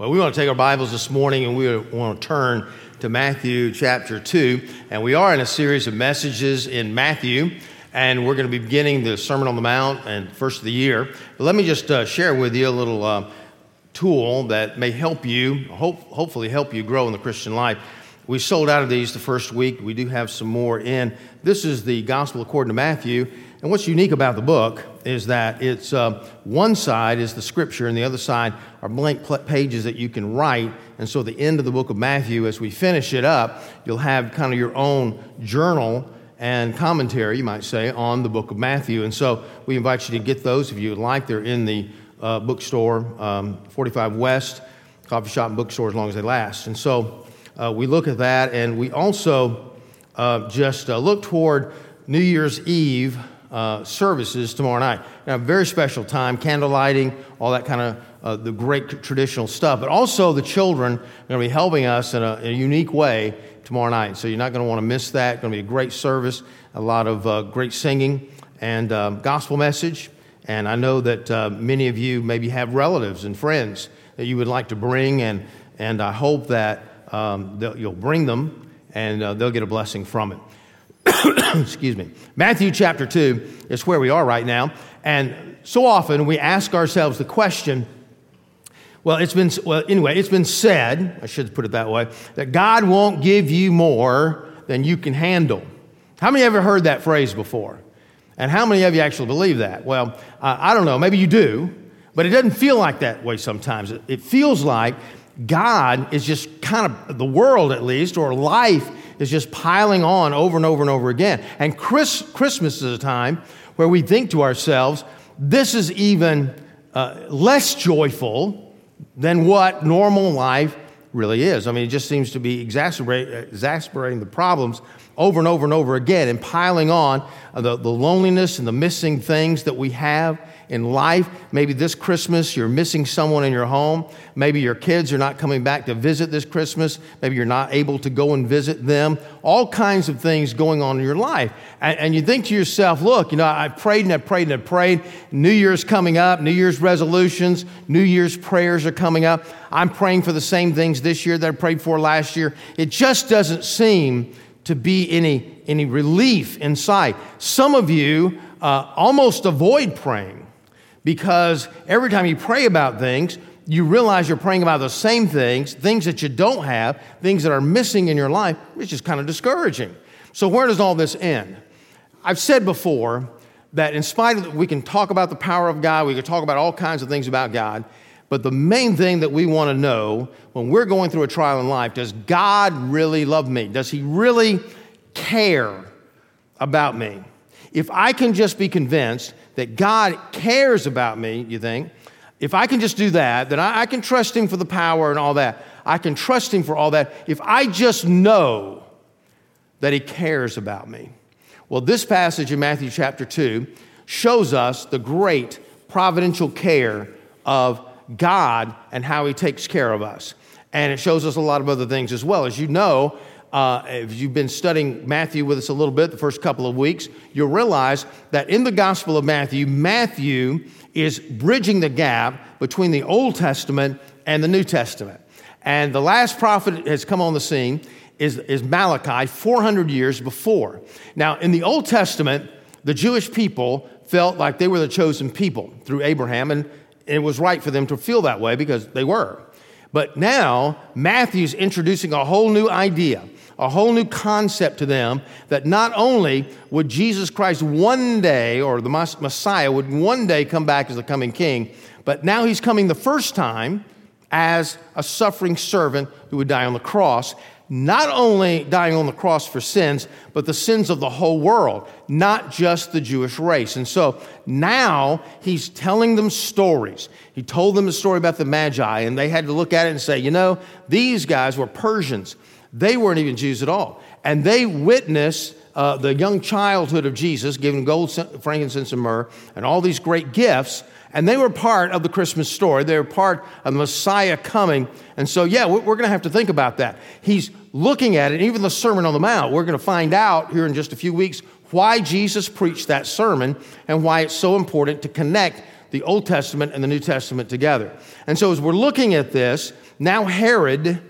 Well, we want to take our Bibles this morning and we want to turn to Matthew chapter 2. And we are in a series of messages in Matthew, and we're going to be beginning the Sermon on the Mount and first of the year. But let me just uh, share with you a little uh, tool that may help you, hope, hopefully, help you grow in the Christian life. We sold out of these the first week. We do have some more in. This is the Gospel according to Matthew. And what's unique about the book is that it's uh, one side is the scripture, and the other side are blank pages that you can write. And so, the end of the book of Matthew, as we finish it up, you'll have kind of your own journal and commentary, you might say, on the book of Matthew. And so, we invite you to get those if you would like. They're in the uh, bookstore, um, 45 West, coffee shop and bookstore as long as they last. And so, uh, we look at that, and we also uh, just uh, look toward New Year's Eve uh, services tomorrow night. a very special time, candle lighting, all that kind of uh, the great traditional stuff. But also the children are going to be helping us in a, in a unique way tomorrow night. So you're not going to want to miss that. It's going to be a great service, a lot of uh, great singing and um, gospel message. And I know that uh, many of you maybe have relatives and friends that you would like to bring, and, and I hope that um, you'll bring them and uh, they'll get a blessing from it. excuse me. Matthew chapter 2 is where we are right now. And so often we ask ourselves the question well, it's been, well, anyway, it's been said, I should put it that way, that God won't give you more than you can handle. How many ever heard that phrase before? And how many of you actually believe that? Well, uh, I don't know, maybe you do, but it doesn't feel like that way sometimes. It, it feels like God is just kind of, the world at least, or life is just piling on over and over and over again. And Chris, Christmas is a time where we think to ourselves, this is even uh, less joyful than what normal life really is. I mean, it just seems to be exasperating the problems over and over and over again and piling on the, the loneliness and the missing things that we have in life. Maybe this Christmas you're missing someone in your home. Maybe your kids are not coming back to visit this Christmas. Maybe you're not able to go and visit them. All kinds of things going on in your life. And, and you think to yourself, look, you know, I've prayed and I've prayed and I've prayed. New Year's coming up, New Year's resolutions, New Year's prayers are coming up. I'm praying for the same things this year that I prayed for last year. It just doesn't seem to be any, any relief inside. Some of you uh, almost avoid praying because every time you pray about things, you realize you're praying about the same things, things that you don't have, things that are missing in your life, which is kind of discouraging. So, where does all this end? I've said before that in spite of, we can talk about the power of God, we can talk about all kinds of things about God, but the main thing that we want to know when we're going through a trial in life does God really love me? Does He really care about me? If I can just be convinced that God cares about me, you think, if I can just do that, then I, I, can trust Him for the power and all that. I can trust Him for all that. If I just know that He cares about me. Well, this passage in Matthew chapter 2 shows us the great providential care of God and how He takes care of us. And it shows us a lot of other things as well. As you know, uh, if you've been studying Matthew with us a little bit the first couple of weeks, you'll realize that in the Gospel of Matthew, Matthew is bridging the gap between the Old Testament and the New Testament. And the last prophet has come on the scene is, is Malachi 400 years before. Now, in the Old Testament, the Jewish people felt like they were the chosen people through Abraham, and it was right for them to feel that way because they were. But now, Matthew's introducing a whole new idea a whole new concept to them that not only would Jesus Christ one day, or the Messiah would one day come back as the coming king, but now he's coming the first time as a suffering servant who would die on the cross, not only dying on the cross for sins, but the sins of the whole world, not just the Jewish race. And so now he's telling them stories. He told them a story about the Magi, and they had to look at it and say, you know, these guys were Persians. They weren't even Jews at all. And they witnessed uh, the young childhood of Jesus, given gold, frankincense, and myrrh, and all these great gifts. And they were part of the Christmas story. They were part of the Messiah coming. And so, yeah, we're going to have to think about that. He's looking at it, even the Sermon on the Mount. We're going to find out here in just a few weeks why Jesus preached that sermon and why it's so important to connect the Old Testament and the New Testament together. And so as we're looking at this, now Herod,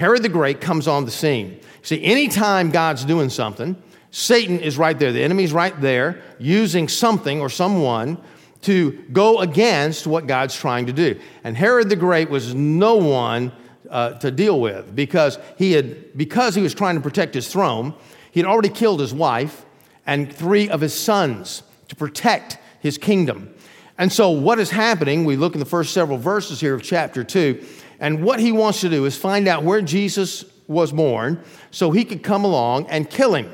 Herod the Great comes on the scene. See, anytime God's doing something, Satan is right there. The enemy's right there using something or someone to go against what God's trying to do. And Herod the Great was no one uh, to deal with because he had because he was trying to protect his throne. He had already killed his wife and three of his sons to protect his kingdom. And so, what is happening? We look in the first several verses here of chapter 2, and what he wants to do is find out where Jesus was born so he could come along and kill him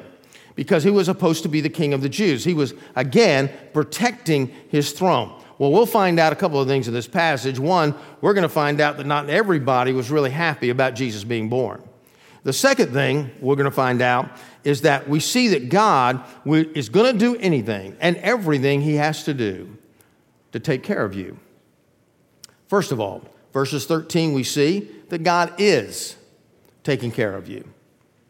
because he was supposed to be the king of the Jews. He was, again, protecting his throne. Well, we'll find out a couple of things in this passage. One, we're going to find out that not everybody was really happy about Jesus being born. The second thing we're going to find out is that we see that God is going to do anything and everything he has to do to take care of you. First of all, verses 13, we see that God is taking care of you.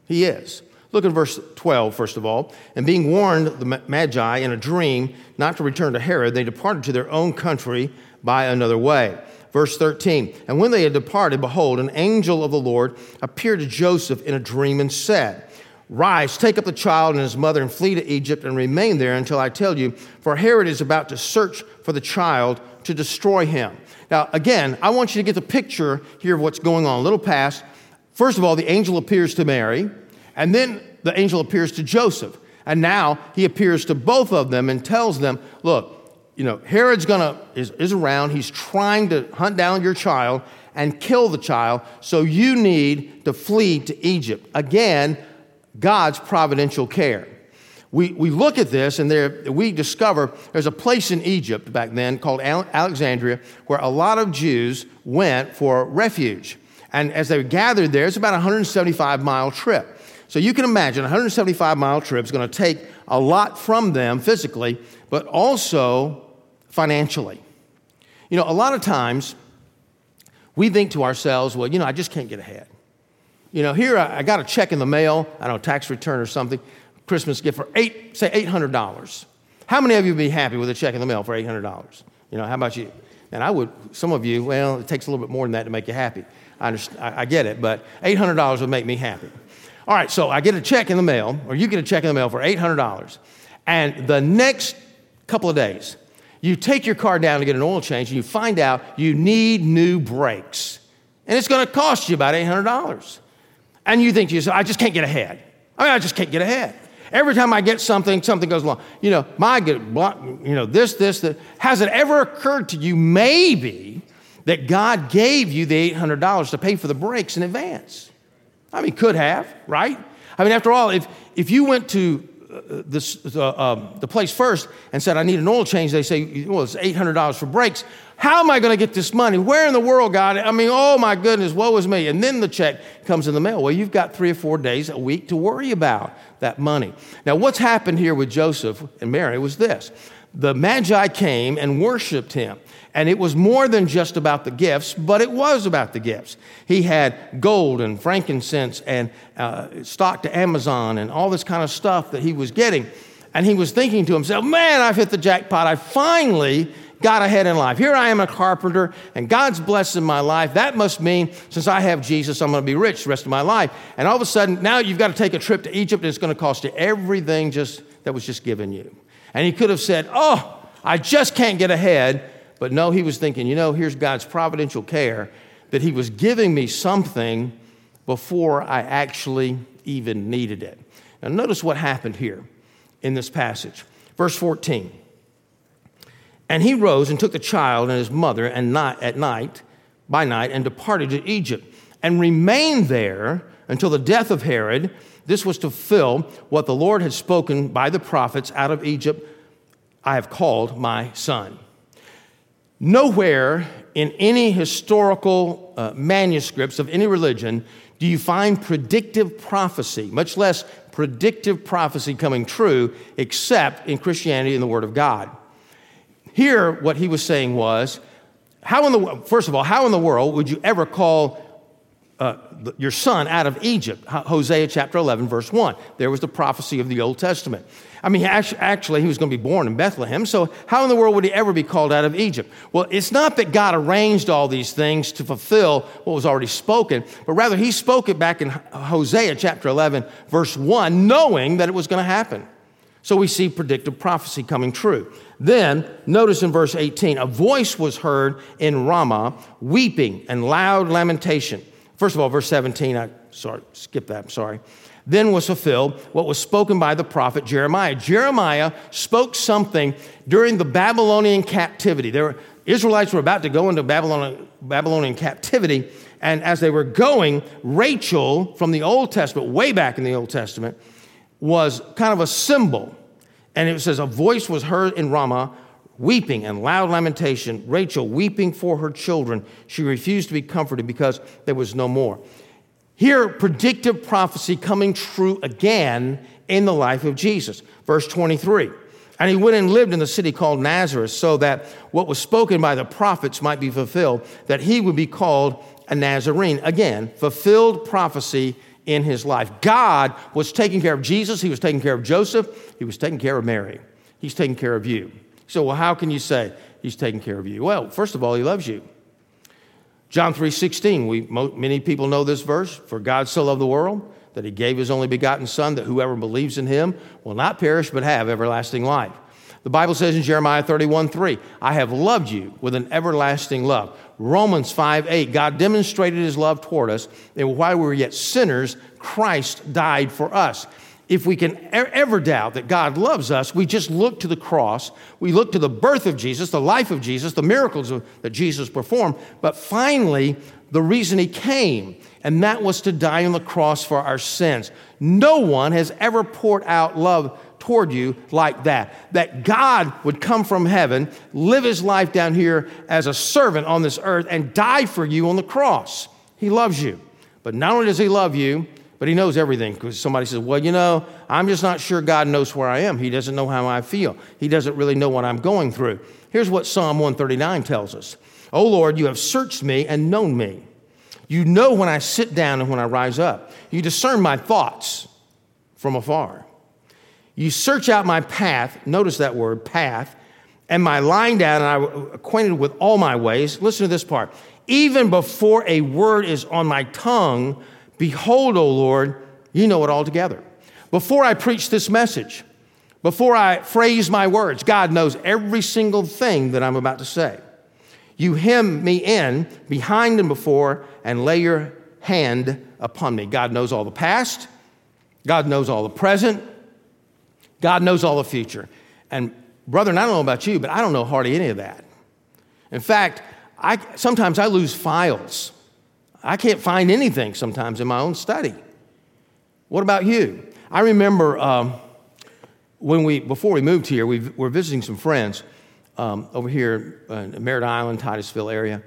He is. Look at verse 12, first of all. And being warned, the Magi, in a dream, not to return to Herod, they departed to their own country by another way. Verse 13 And when they had departed, behold, an angel of the Lord appeared to Joseph in a dream and said, Rise, take up the child and his mother, and flee to Egypt, and remain there until I tell you, for Herod is about to search for the child to destroy him. Now, again, I want you to get the picture here of what's going on. A little past. First of all, the angel appears to Mary. And then the angel appears to Joseph. And now he appears to both of them and tells them, look, you know, Herod's gonna is, is around, he's trying to hunt down your child and kill the child, so you need to flee to Egypt. Again, God's providential care. We, we look at this and there, we discover there's a place in Egypt back then called Alexandria where a lot of Jews went for refuge. And as they gathered there, it's about a 175 mile trip. So you can imagine a 175 mile trip is going to take a lot from them physically, but also financially. You know, a lot of times we think to ourselves, well, you know, I just can't get ahead. You know, here I, got a check in the mail, I don't know, tax return or something, Christmas gift for eight, say $800. How many of you would be happy with a check in the mail for $800? You know, how about you? And I would, some of you, well, it takes a little bit more than that to make you happy. I, I, I get it, but $800 would make me happy. All right, so I get a check in the mail, or you get a check in the mail for $800. And the next couple of days, you take your car down to get an oil change and you find out you need new brakes. And it's going to cost you about $800. And you think to yourself, I just can't get ahead. I mean, I just can't get ahead. Every time I get something, something goes wrong. You know, my get you know, this, this, that. Has it ever occurred to you maybe that God gave you the $800 to pay for the brakes in advance? I mean, could have, right? I mean, after all, if, if you went to this, uh, the place first and said, I need an oil change, they say, well, it's $800 for brakes. How am I going to get this money? Where in the world, God? I mean, oh my goodness, woe is me. And then the check comes in the mail. Well, you've got three or four days a week to worry about that money. Now, what's happened here with Joseph and Mary was this the Magi came and worshiped him. And it was more than just about the gifts, but it was about the gifts. He had gold and frankincense and uh, stock to Amazon and all this kind of stuff that he was getting. And he was thinking to himself, man, I've hit the jackpot. I finally got ahead in life. Here I am a carpenter, and God's blessing my life. That must mean since I have Jesus, I'm going to be rich the rest of my life. And all of a sudden, now you've got to take a trip to Egypt, and it's going to cost you everything just that was just given you. And he could have said, Oh, I just can't get ahead. But no, he was thinking, you know, here's God's providential care that he was giving me something before I actually even needed it. Now, notice what happened here in this passage. Verse 14. And he rose and took the child and his mother and not at night, by night, and departed to Egypt, and remained there until the death of Herod. This was to fill what the Lord had spoken by the prophets out of Egypt. I have called my son. Nowhere in any historical uh, manuscripts of any religion do you find predictive prophecy, much less predictive prophecy coming true, except in Christianity and the Word of God. Here, what he was saying was, how in the first of all, how in the world would you ever call uh, your son out of Egypt. Hosea chapter 11, verse 1. There was the prophecy of the Old Testament. I mean, actually, he was going to be born in Bethlehem, so how in the world would he ever be called out of Egypt? Well, it's not that God arranged all these things to fulfill what was already spoken, but rather he spoke it back in Hosea chapter 11, verse 1, knowing that it was going to happen. So we see predictive prophecy coming true. Then, notice in verse 18, a voice was heard in Ramah, weeping and loud lamentation. First of all, verse 17, I sorry, skip that, I'm sorry. Then was fulfilled what was spoken by the prophet Jeremiah. Jeremiah spoke something during the Babylonian captivity. There were, Israelites were about to go into Babylonian, Babylonian captivity, and as they were going, Rachel from the Old Testament, way back in the Old Testament, was kind of a symbol. And it says, A voice was heard in Ramah, weeping and loud lamentation, Rachel weeping for her children. She refused to be comforted because there was no more. Here, predictive prophecy coming true again in the life of Jesus. Verse 23. And he went and lived in the city called Nazareth, so that what was spoken by the prophets might be fulfilled, that he would be called a Nazarene. Again, fulfilled prophecy in his life. God was taking care of Jesus, he was taking care of Joseph, he was taking care of Mary. He's taking care of you. So, well, how can you say he's taking care of you? Well, first of all, he loves you. John 3:16, we many people know this verse, for God so loved the world that he gave his only begotten son that whoever believes in him will not perish but have everlasting life. The Bible says in Jeremiah 31 3, I have loved you with an everlasting love. Romans 5 8, God demonstrated his love toward us, and while we were yet sinners, Christ died for us if we can ever doubt that God loves us, we just look to the cross. We look to the birth of Jesus, the life of Jesus, the miracles that Jesus performed. But finally, the reason he came, and that was to die on the cross for our sins. No one has ever poured out love toward you like that. That God would come from heaven, live his life down here as a servant on this earth, and die for you on the cross. He loves you. But not only does he love you, but he knows everything because somebody says, Well, you know, I'm just not sure God knows where I am. He doesn't know how I feel. He doesn't really know what I'm going through. Here's what Psalm 139 tells us Oh Lord, you have searched me and known me. You know when I sit down and when I rise up. You discern my thoughts from afar. You search out my path, notice that word, path, and my lying down, and I'm acquainted with all my ways. Listen to this part. Even before a word is on my tongue, Behold, O Lord, you know it all together. Before I preach this message, before I phrase my words, God knows every single thing that I'm about to say. You hem me in behind and before and lay your hand upon me. God knows all the past, God knows all the present, God knows all the future. And, brethren, I don't know about you, but I don't know hardly any of that. In fact, I, sometimes I lose files I can't find anything sometimes in my own study. What about you? I remember um, when we, before we moved here, we were visiting some friends um, over here in Merritt Island, Titusville area,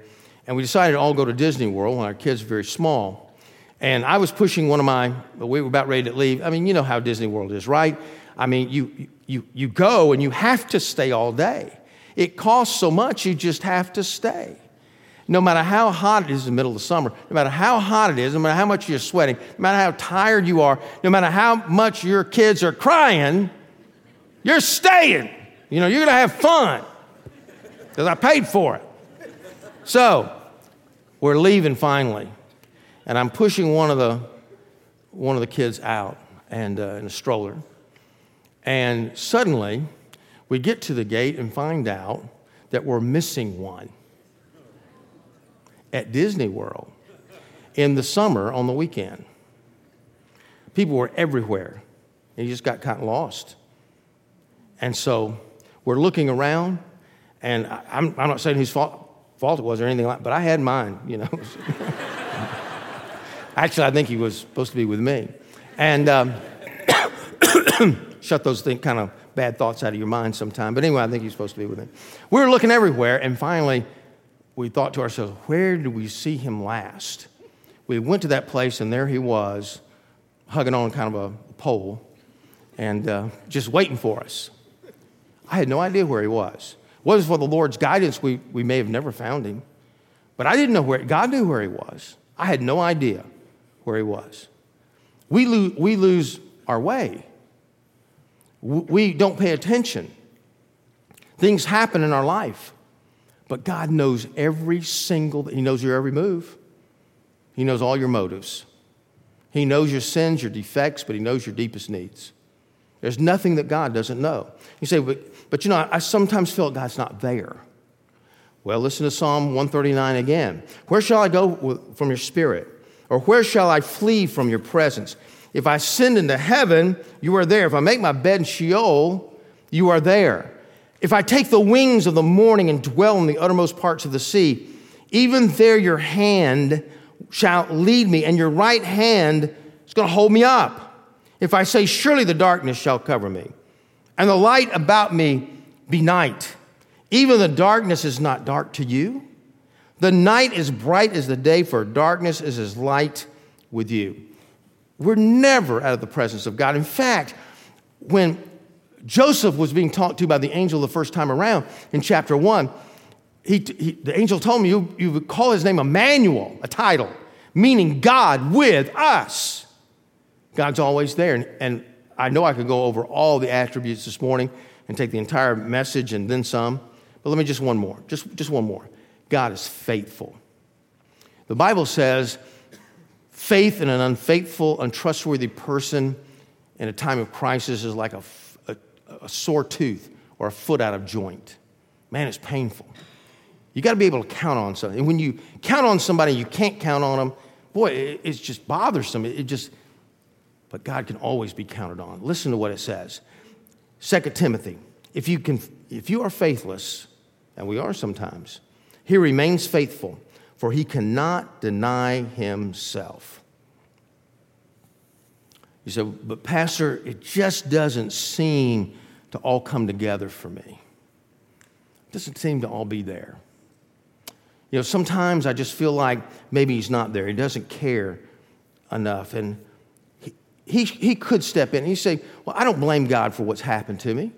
and we decided to all go to Disney World when our kids were very small. And I was pushing one of my, we were about ready to leave. I mean, you know how Disney World is, right? I mean, you, you, you go and you have to stay all day. It costs so much, you just have to stay no matter how hot it is in the middle of the summer, no matter how hot it is, no matter how much you're sweating, no matter how tired you are, no matter how much your kids are crying, you're staying. You know, you're going to have fun because I paid for it. So, we're leaving finally, and I'm pushing one of the one of the kids out and uh, in a stroller, and suddenly we get to the gate and find out that we're missing one at Disney World in the summer on the weekend. People were everywhere. And he just got kind of lost. And so we're looking around, and I, am I'm not saying whose fault, fault it was or anything like but I had mine, you know. Actually, I think he was supposed to be with me. And um, shut those thing, kind of bad thoughts out of your mind sometime. But anyway, I think he's supposed to be with me. We were looking everywhere, and finally, we thought to ourselves, where did we see him last? We went to that place, and there he was, hugging on kind of a pole and uh, just waiting for us. I had no idea where he was. What was for the Lord's guidance, we, we may have never found him. But I didn't know where, God knew where he was. I had no idea where he was. We, lo- we lose our way. We don't pay attention. Things happen in our life, but God knows every single, He knows your every move. He knows all your motives. He knows your sins, your defects, but He knows your deepest needs. There's nothing that God doesn't know. You say, but, but you know, I sometimes feel God's not there. Well, listen to Psalm 139 again. Where shall I go from your spirit? Or where shall I flee from your presence? If I ascend into heaven, you are there. If I make my bed in Sheol, you are there. If I take the wings of the morning and dwell in the uttermost parts of the sea, even there your hand shall lead me, and your right hand is going to hold me up. If I say, Surely the darkness shall cover me, and the light about me be night, even the darkness is not dark to you. The night is bright as the day, for darkness is as light with you. We're never out of the presence of God. In fact, when Joseph was being talked to by the angel the first time around in chapter one, he, he, the angel told me you, you would call his name Emmanuel, a title, meaning God with us. God's always there. And, and I know I could go over all the attributes this morning and take the entire message and then some, but let me just one more, just, just one more. God is faithful. The Bible says faith in an unfaithful, untrustworthy person in a time of crisis is like a, a, sore tooth or a foot out of joint. Man, it's painful. You got to be able to count on something. And when you count on somebody, you can't count on them. Boy, it, it's just bothersome. It, just but God can always be counted on. Listen to what it says. 2 Timothy, if you, can, if you are faithless, and we are sometimes, he remains faithful, for he cannot deny himself. You say, but Pastor, it just doesn't seem to all come together for me. It doesn't seem to all be there. You know, sometimes I just feel like maybe he's not there. He doesn't care enough. And he, he he could step in. He say, Well, I don't blame God for what's happened to me.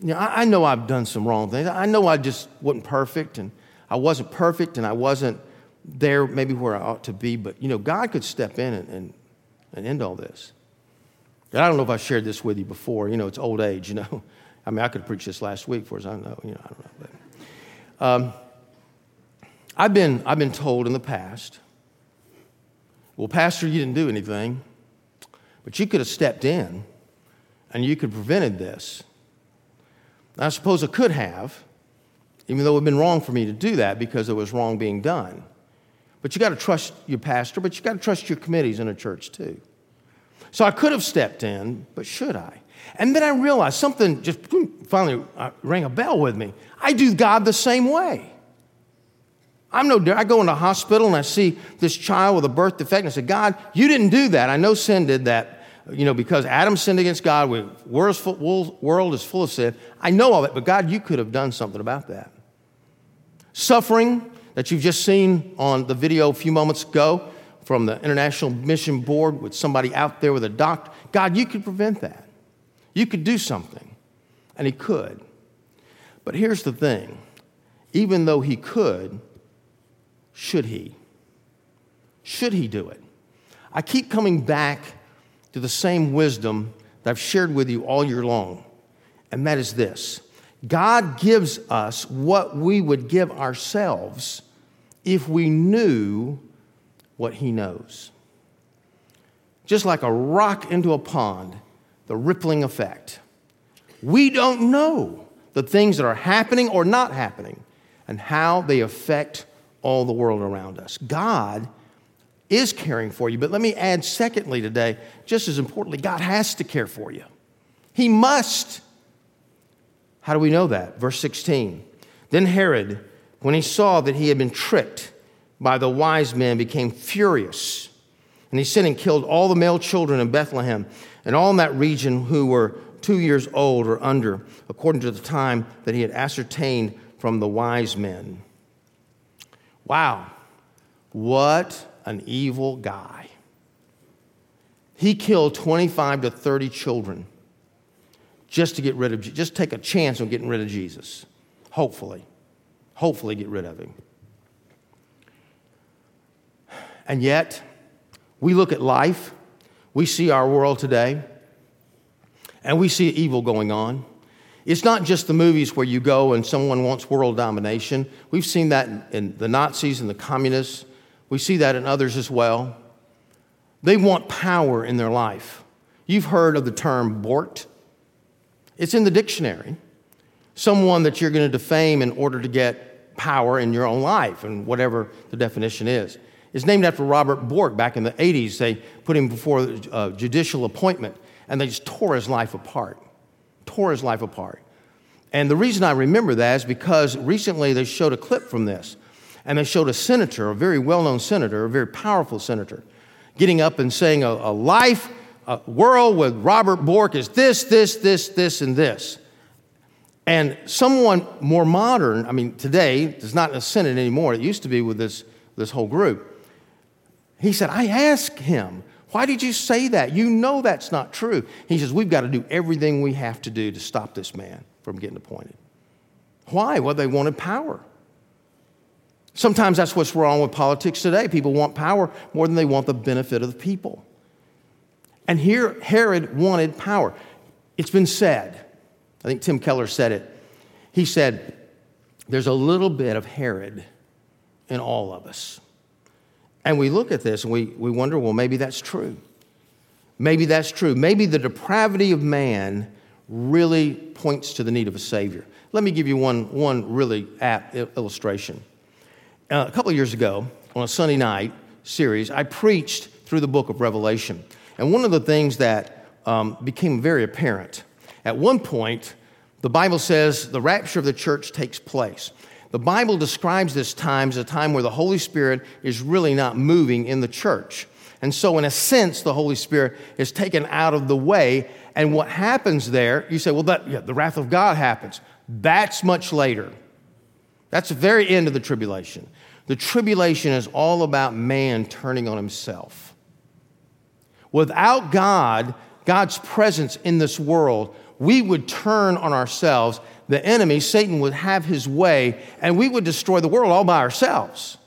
You know, I, I know I've done some wrong things. I know I just wasn't perfect, and I wasn't perfect, and I wasn't there maybe where I ought to be. But, you know, God could step in and, and, and end all this. And I don't know if I shared this with you before. You know, it's old age, you know. I mean, I could preach this last week, for as I know. You know, I don't know. But, um, I've, been, I've been told in the past, well, Pastor, you didn't do anything. But you could have stepped in and you could have prevented this. I suppose I could have, even though it would have been wrong for me to do that because it was wrong being done. But you got to trust your pastor, but you got to trust your committees in a church too. So I could have stepped in, but should I? And then I realized something just finally uh, rang a bell with me. I do God the same way. I'm no I go into a hospital and I see this child with a birth defect and I say, God, you didn't do that. I know sin did that, you know, because Adam sinned against God, the world is full of sin. I know all that, but God, you could have done something about that. Suffering that you've just seen on the video a few moments ago from the International Mission Board with somebody out there with a doctor, God, you could prevent that. You could do something. And He could. But here's the thing even though He could, should he? Should he do it? I keep coming back to the same wisdom that I've shared with you all year long, and that is this God gives us what we would give ourselves if we knew what He knows. Just like a rock into a pond, the rippling effect. We don't know the things that are happening or not happening and how they affect all the world around us. God is caring for you. But let me add, secondly, today, just as importantly, God has to care for you. He must. How do we know that? Verse 16. Then Herod, when he saw that he had been tricked by the wise men, became furious. And he sent and killed all the male children in Bethlehem and all in that region who were two years old or under, according to the time that he had ascertained from the wise men. Wow, what an evil guy. He killed 25 to 30 children just to get rid of, just take a chance on getting rid of Jesus. Hopefully. Hopefully get rid of him. And yet, we look at life, we see our world today, and we see evil going on. It's not just the movies where you go and someone wants world domination. We've seen that in the Nazis and the communists. We see that in others as well. They want power in their life. You've heard of the term Bork, It's in the dictionary. Someone that you're going to defame in order to get power in your own life, and whatever the definition is. It's named after Robert Bork back in the 80s. They put him before a judicial appointment, and they just tore his life apart. Tore his life apart. And the reason I remember that is because recently they showed a clip from this, and they showed a senator, a very well known senator, a very powerful senator, getting up and saying, A, a life, a world with Robert Bork is this, this, this, this, and this. And someone more modern, I mean, today, it's not the Senate anymore, it used to be with this, this whole group. He said, I asked him, why did you say that? You know that's not true. He says, We've got to do everything we have to do to stop this man from getting appointed. Why? Well, they wanted power. Sometimes that's what's wrong with politics today. People want power more than they want the benefit of the people. And here, Herod wanted power. It's been said, I think Tim Keller said it. He said, There's a little bit of Herod in all of us. And we look at this and we, we wonder, well, maybe that's true. Maybe that's true. Maybe the depravity of man really points to the need of a Savior. Let me give you one, one really apt illustration. Uh, a couple of years ago, on a Sunday night series, I preached through the book of Revelation. And one of the things that um, became very apparent at one point, the Bible says the rapture of the church takes place. The Bible describes this time as a time where the Holy Spirit is really not moving in the church. And so, in a sense, the Holy Spirit is taken out of the way. And what happens there, you say, well, that, yeah, the wrath of God happens. That's much later. That's the very end of the tribulation. The tribulation is all about man turning on himself. Without God, God's presence in this world, we would turn on ourselves the enemy, Satan, would have his way and we would destroy the world all by ourselves.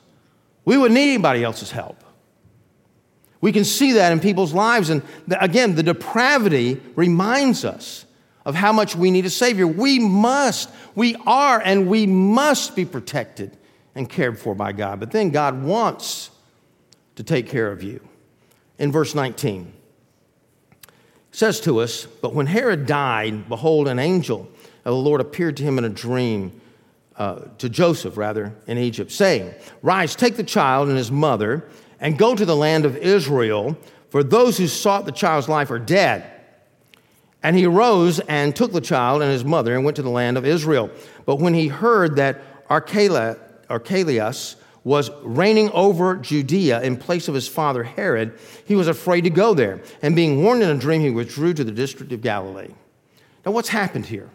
We wouldn't need anybody else's help. We can see that in people's lives. And again, the depravity reminds us of how much we need a Savior. We must, we are, and we must be protected and cared for by God. But then God wants to take care of you. In verse 19, says to us, But when Herod died, behold, an angel the Lord appeared to him in a dream, uh, to Joseph, rather, in Egypt, saying, Rise, take the child and his mother, and go to the land of Israel, for those who sought the child's life are dead. And he arose and took the child and his mother and went to the land of Israel. But when he heard that Archelaus was reigning over Judea in place of his father Herod, he was afraid to go there. And being warned in a dream, he withdrew to the district of Galilee. Now, what's happened here?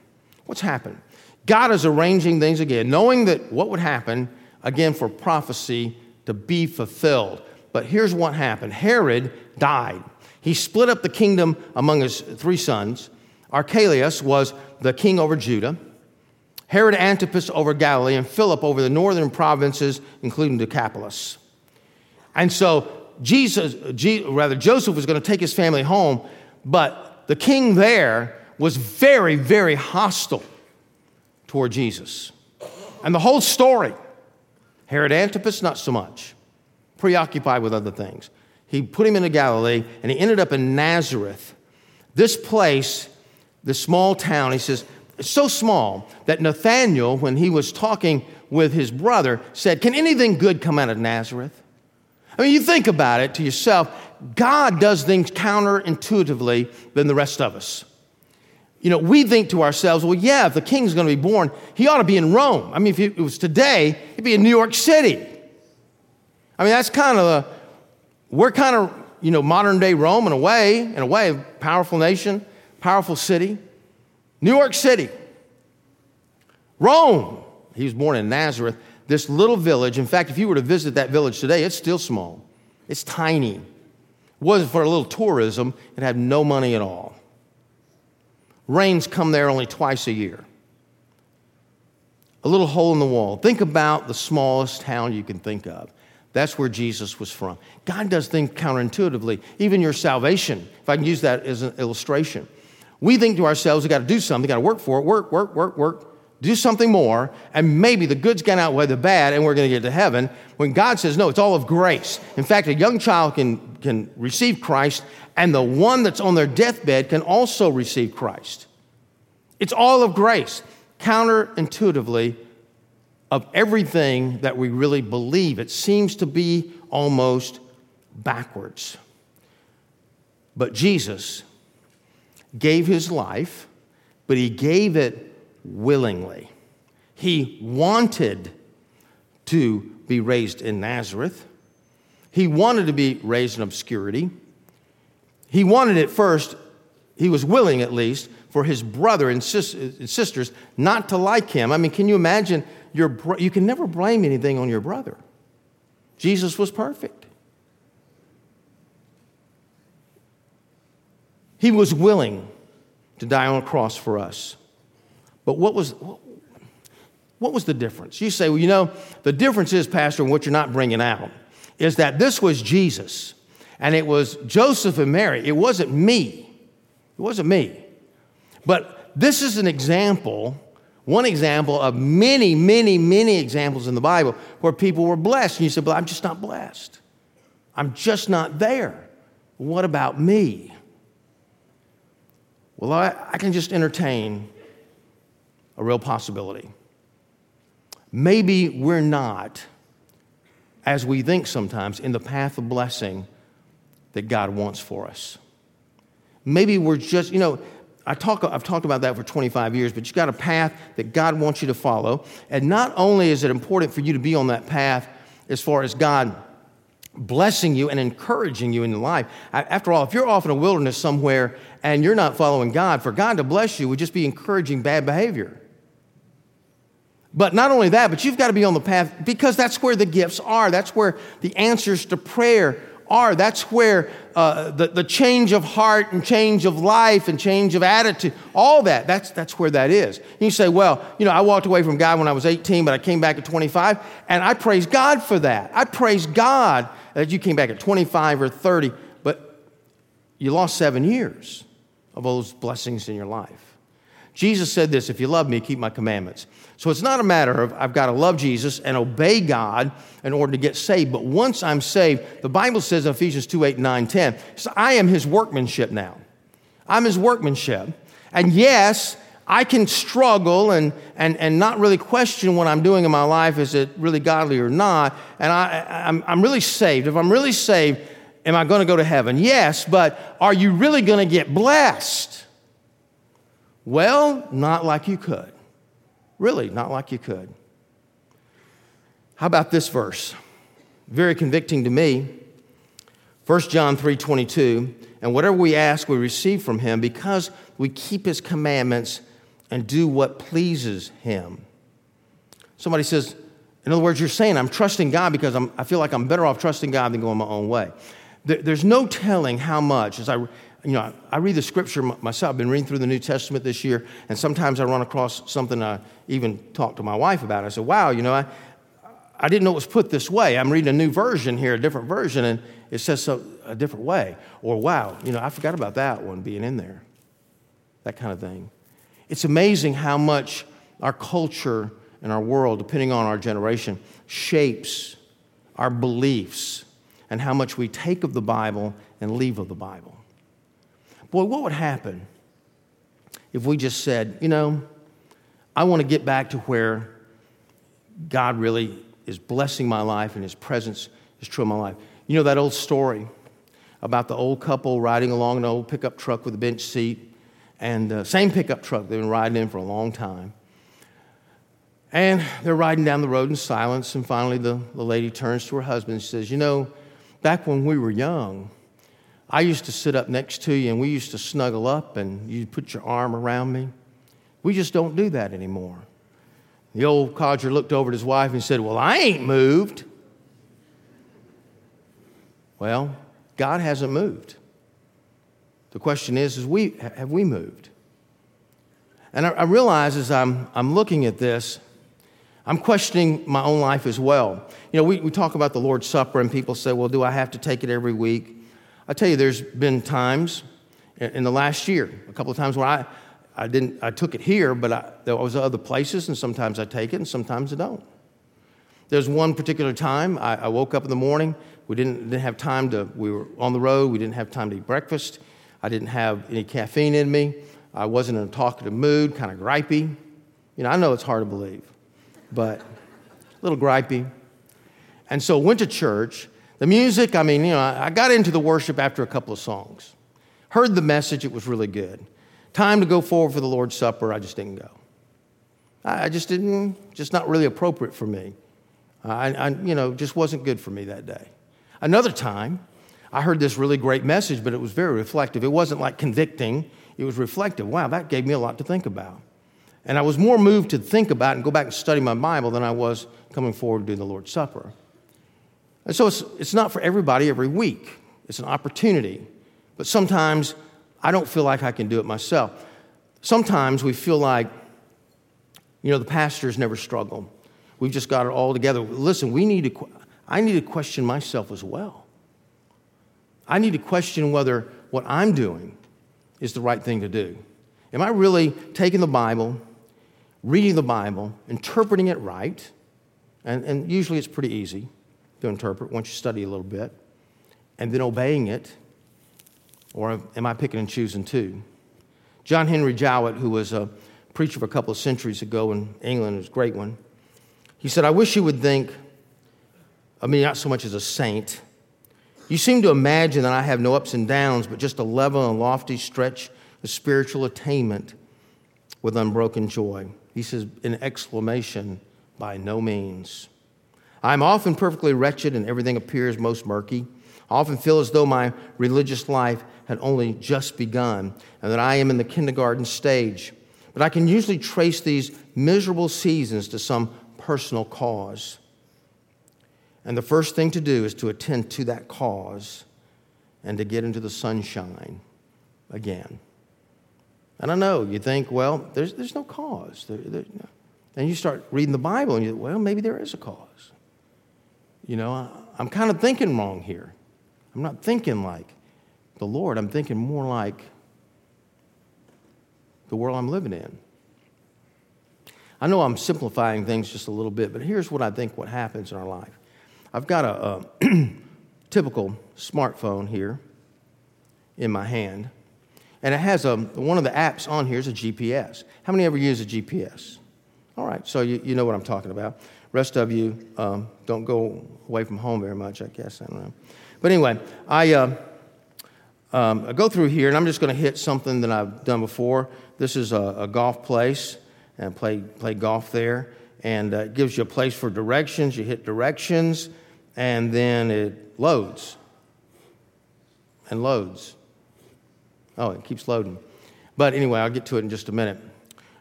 What's happened? God is arranging things again, knowing that what would happen, again, for prophecy to be fulfilled. But here's what happened Herod died. He split up the kingdom among his three sons. Archelaus was the king over Judah, Herod Antipas over Galilee, and Philip over the northern provinces, including Decapolis. And so Jesus, rather Joseph was going to take his family home, but the king there was very, very hostile toward Jesus. And the whole story, Herod Antipas, not so much, preoccupied with other things. He put him into Galilee, and he ended up in Nazareth. This place, this small town, he says, it's so small that Nathanael, when he was talking with his brother, said, Can anything good come out of Nazareth? I mean, you think about it to yourself, God does things counterintuitively than the rest of us you know, we think to ourselves, well, yeah, if the king's going to be born, he ought to be in Rome. I mean, if it was today, he'd be in New York City. I mean, that's kind of a, we're kind of, you know, modern day Rome in a way, in a way, a powerful nation, powerful city. New York City. Rome. He was born in Nazareth, this little village. In fact, if you were to visit that village today, it's still small. It's tiny. It wasn't for a little tourism, it had no money at all. Rains come there only twice a year. A little hole in the wall. Think about the smallest town you can think of. That's where Jesus was from. God does things counterintuitively, even your salvation, if I can use that as an illustration. We think to ourselves, we got to do something, got to work for it, work, work, work, work, do something more, and maybe the good's going to outweigh the bad, and we're going to get to heaven. When God says, no, it's all of grace. In fact, a young child can, can receive Christ, and the one that's on their deathbed can also receive Christ. It's all of grace. Counterintuitively, of everything that we really believe. It seems to be almost backwards. But Jesus gave his life, but he gave it willingly. He wanted to be raised in Nazareth. He wanted to be raised in obscurity. He wanted it first, he was willing at least, for his brother and sisters not to like him. I mean, can you imagine your bro- you can never blame anything on your brother. Jesus was perfect. He was willing to die on a cross for us. But what was, what was the difference? You say, well, you know, the difference is, Pastor, what you're not bringing out is that this was Jesus and it was Joseph and Mary. It wasn't me. It wasn't me. But this is an example one example of many, many, many examples in the Bible where people were blessed. And you said, But I'm just not blessed. I'm just not there. What about me? Well, I, I can just entertain a real possibility. Maybe we're not, as we think sometimes, in the path of blessing that God wants for us. Maybe we're just, you know, I talk, I've talked about that for 25 years, but you've got a path that God wants you to follow. And not only is it important for you to be on that path as far as God blessing you and encouraging you in your life. After all, if you're off in a wilderness somewhere and you're not following God, for God to bless you would just be encouraging bad behavior. But not only that, but you've got to be on the path because that's where the gifts are. That's where the answers to prayer are. That's where uh, the, the change of heart and change of life and change of attitude, all that, that's, that's where that is. You say, well, you know, I walked away from God when I was 18, but I came back at 25, and I praise God for that. I praise God that you came back at 25 or 30, but you lost seven years of all those blessings in your life. Jesus said this if you love me, keep my commandments. So it's not a matter of I've got to love Jesus and obey God in order to get saved. But once I'm saved, the Bible says in Ephesians 2 8, 9, 10, so I am his workmanship now. I'm his workmanship. And yes, I can struggle and, and, and not really question what I'm doing in my life. Is it really godly or not? And I, I'm, I'm really saved. If I'm really saved, am I going to go to heaven? Yes, but are you really going to get blessed? Well, not like you could. Really, not like you could. How about this verse? Very convicting to me. 1 John 3:22, and whatever we ask we receive from him because we keep his commandments and do what pleases him. Somebody says, in other words, you're saying I'm trusting God because I'm, I feel like I'm better off trusting God than going my own way. There, there's no telling how much, as I you know, I read the scripture myself. I've been reading through the New Testament this year, and sometimes I run across something I even talk to my wife about. I said, wow, you know, I, I didn't know it was put this way. I'm reading a new version here, a different version, and it says so a different way. Or, wow, you know, I forgot about that one being in there. That kind of thing. It's amazing how much our culture and our world, depending on our generation, shapes our beliefs and how much we take of the Bible and leave of the Bible. Boy, what would happen if we just said, you know, I want to get back to where God really is blessing my life and His presence is true in my life? You know that old story about the old couple riding along an old pickup truck with a bench seat, and the same pickup truck they've been riding in for a long time. And they're riding down the road in silence, and finally the, the lady turns to her husband and says, You know, back when we were young, I used to sit up next to you and we used to snuggle up and you'd put your arm around me. We just don't do that anymore. The old codger looked over at his wife and said, Well, I ain't moved. Well, God hasn't moved. The question is, is we, have we moved? And I, I realize as I'm, I'm looking at this, I'm questioning my own life as well. You know, we, we talk about the Lord's Supper, and people say, well, do I have to take it every week? I tell you, there's been times in the last year, a couple of times where I, I didn't, I took it here, but I, there was other places, and sometimes I take it, and sometimes I don't. There's one particular time I, I woke up in the morning. We didn't, didn't have time to, we were on the road. We didn't have time to eat breakfast. I didn't have any caffeine in me. I wasn't in a talkative mood, kind of gripey. You know, I know it's hard to believe, but a little gripey. And so went to church. The music, I mean, you know, I got into the worship after a couple of songs. Heard the message, it was really good. Time to go forward for the Lord's Supper, I just didn't go. I just didn't, just not really appropriate for me. I, I, you know, just wasn't good for me that day. Another time, I heard this really great message, but it was very reflective. It wasn't like convicting, it was reflective. Wow, that gave me a lot to think about. And I was more moved to think about and go back and study my Bible than I was coming forward to do the Lord's Supper. And so it's, it's not for everybody every week, it's an opportunity. But sometimes I don't feel like I can do it myself. Sometimes we feel like, you know, the pastors never struggle. We've just got it all together. Listen, we need to, I need to question myself as well. I need to question whether what I'm doing is the right thing to do. Am I really taking the Bible, reading the Bible, interpreting it right? And, and usually it's pretty easy to interpret once you study a little bit, and then obeying it? Or am I picking and choosing too? John Henry Jowett, who was a preacher of a couple of centuries ago in England, was a great one. He said, I wish you would think of me not so much as a saint. You seem to imagine that I have no ups and downs, but just a level and lofty stretch of spiritual attainment with unbroken joy. He says, in exclamation, by no means. I'm often perfectly wretched and everything appears most murky. I often feel as though my religious life had only just begun and that I am in the kindergarten stage. But I can usually trace these miserable seasons to some personal cause. And the first thing to do is to attend to that cause and to get into the sunshine again. And I know you think, well, there's, there's no cause. There, there, no. And you start reading the Bible and you think, well, maybe there is a cause. You know, I'm kind of thinking wrong here. I'm not thinking like the Lord, I'm thinking more like the world I'm living in. I know I'm simplifying things just a little bit, but here's what I think what happens in our life. I've got a, uh, a typical smartphone here in my hand, and it has a, one of the apps on here is a GPS. How many ever use a GPS? All right, so you, you know what I'm talking about. Rest of you um, don't go away from home very much, I guess. I don't know. But anyway, I, uh, um, I go through here, and I'm just going to hit something that I've done before. This is a, a golf place, and play, play golf there. And uh, it gives you a place for directions. You hit directions, and then it loads and loads. Oh, it keeps loading. But anyway, I'll get to it in just a minute.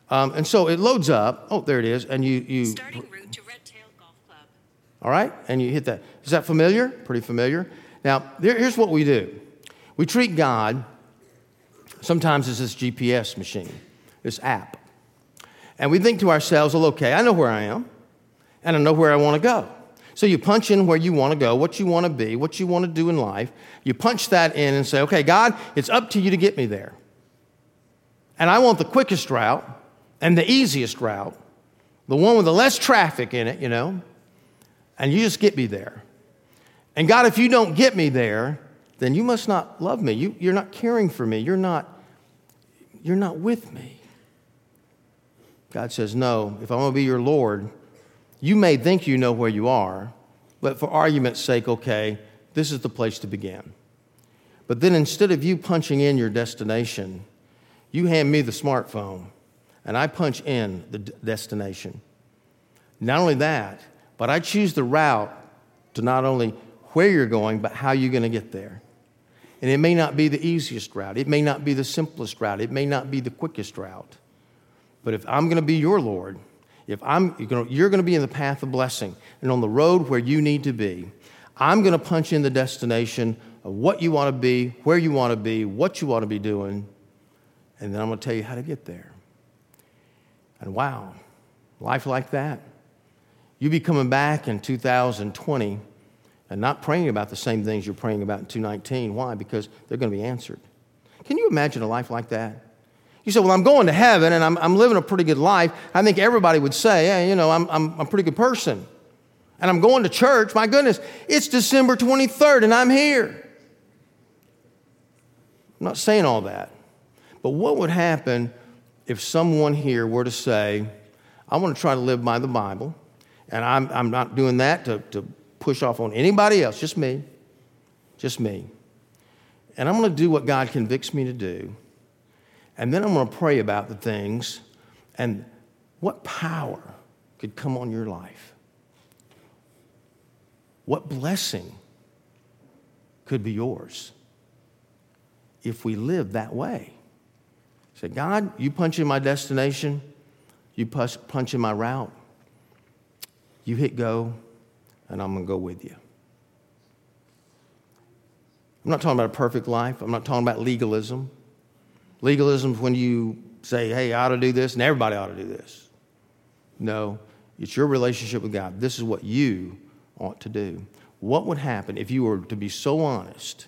Um, and so it loads up. Oh, there it is. And you. you Starting route to Red Tail Golf Club. All right. And you hit that. Is that familiar? Pretty familiar. Now, there, here's what we do we treat God sometimes as this GPS machine, this app. And we think to ourselves, well, okay, I know where I am, and I know where I want to go. So you punch in where you want to go, what you want to be, what you want to do in life. You punch that in and say, okay, God, it's up to you to get me there. And I want the quickest route and the easiest route, the one with the less traffic in it, you know, and you just get me there. And God, if you don't get me there, then you must not love me. You, you're not caring for me. You're not, you're not with me. God says, No, if I'm going to be your Lord, you may think you know where you are, but for argument's sake, okay, this is the place to begin. But then instead of you punching in your destination, you hand me the smartphone and I punch in the destination. Not only that, but I choose the route to not only where you're going, but how you're going to get there. And it may not be the easiest route, it may not be the simplest route, it may not be the quickest route. But if I'm going to be your Lord, if I'm, you're going to be in the path of blessing and on the road where you need to be, I'm going to punch in the destination of what you want to be, where you want to be, what you want to be doing, and then I'm going to tell you how to get there. And wow, life like that, you be coming back in 2020 and not praying about the same things you're praying about in 2019. Why? Because they're going to be answered. Can you imagine a life like that? You say, Well, I'm going to heaven and I'm, I'm living a pretty good life. I think everybody would say, Hey, you know, I'm, I'm, I'm a pretty good person. And I'm going to church. My goodness, it's December 23rd and I'm here. I'm not saying all that. But what would happen if someone here were to say, I want to try to live by the Bible, and I'm, I'm not doing that to, to push off on anybody else, just me, just me. And I'm going to do what God convicts me to do. And then I'm going to pray about the things and what power could come on your life. What blessing could be yours if we live that way? Say, God, you punch in my destination, you punch in my route, you hit go, and I'm going to go with you. I'm not talking about a perfect life. I'm not talking about legalism. Legalism is when you say, hey, I ought to do this, and everybody ought to do this. No, it's your relationship with God. This is what you ought to do. What would happen if you were to be so honest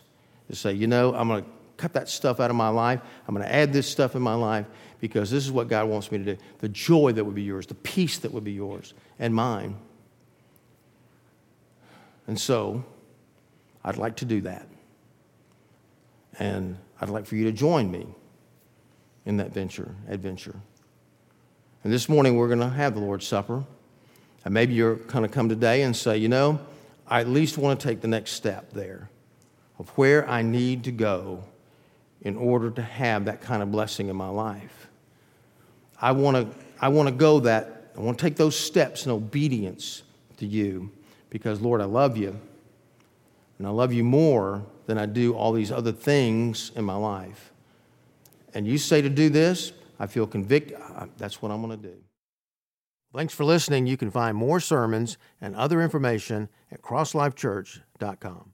to say, you know, I'm going to cut that stuff out of my life. I'm going to add this stuff in my life because this is what God wants me to do. The joy that would be yours, the peace that would be yours and mine. And so, I'd like to do that. And I'd like for you to join me in that venture, adventure. And this morning, we're going to have the Lord's Supper. And maybe you're going to come today and say, you know, I at least want to take the next step there of where I need to go in order to have that kind of blessing in my life. I want to, I want to go that, I want to take those steps in obedience to you because, Lord, I love you. And I love you more than I do all these other things in my life. And you say to do this, I feel convicted. That's what I'm going to do. Thanks for listening. You can find more sermons and other information at crosslifechurch.com.